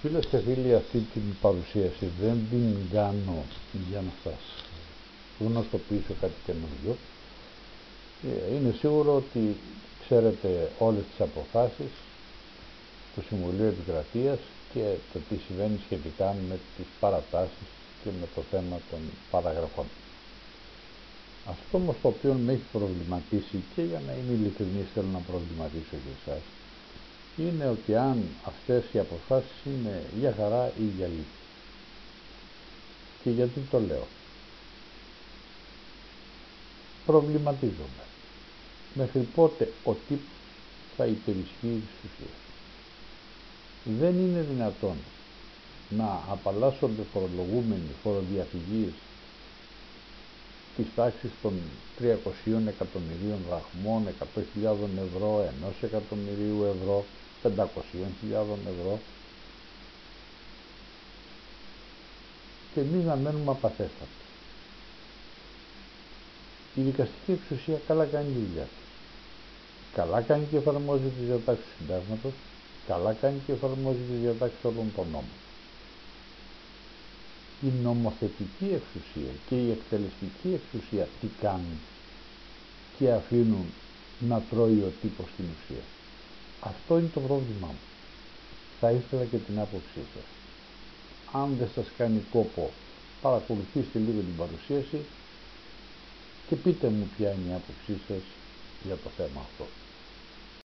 Φίλε και φίλοι, αυτή την παρουσίαση δεν την κάνω για να σας γνωστοποιήσω κάτι καινούριο. Ε, είναι σίγουρο ότι ξέρετε όλες τις αποφάσεις του Συμβουλίου Επικρατείας και το τι συμβαίνει σχετικά με τις παρατάσεις και με το θέμα των παραγραφών. Αυτό όμως το οποίο με έχει προβληματίσει και για να είμαι ειλικρινής θέλω να προβληματίσω και εσάς είναι ότι αν αυτές οι αποφάσεις είναι για χαρά ή για λύση. Και γιατί το λέω. Προβληματίζομαι. Μέχρι πότε ο τύπος θα υπερισχύει της ουσίας. Δεν είναι δυνατόν να απαλλάσσονται φορολογούμενοι φοροδιαφυγής της τάξης των 300 εκατομμυρίων δραχμών, 100.000 ευρώ, 1 εκατομμυρίου ευρώ 500.000 ευρώ και εμείς να μένουμε απαθέστατοι. Η δικαστική εξουσία καλά κάνει τη δουλειά της. Καλά κάνει και εφαρμόζει τις διατάξεις του συντάγματος, καλά κάνει και εφαρμόζει τις διατάξεις όλων των νόμων. Η νομοθετική εξουσία και η εκτελεστική εξουσία τι κάνουν και αφήνουν να τρώει ο τύπος στην ουσία. Αυτό είναι το πρόβλημά μου. Θα ήθελα και την άποψή σας. Αν δεν σας κάνει κόπο, παρακολουθήστε λίγο την παρουσίαση και πείτε μου ποια είναι η άποψή σας για το θέμα αυτό.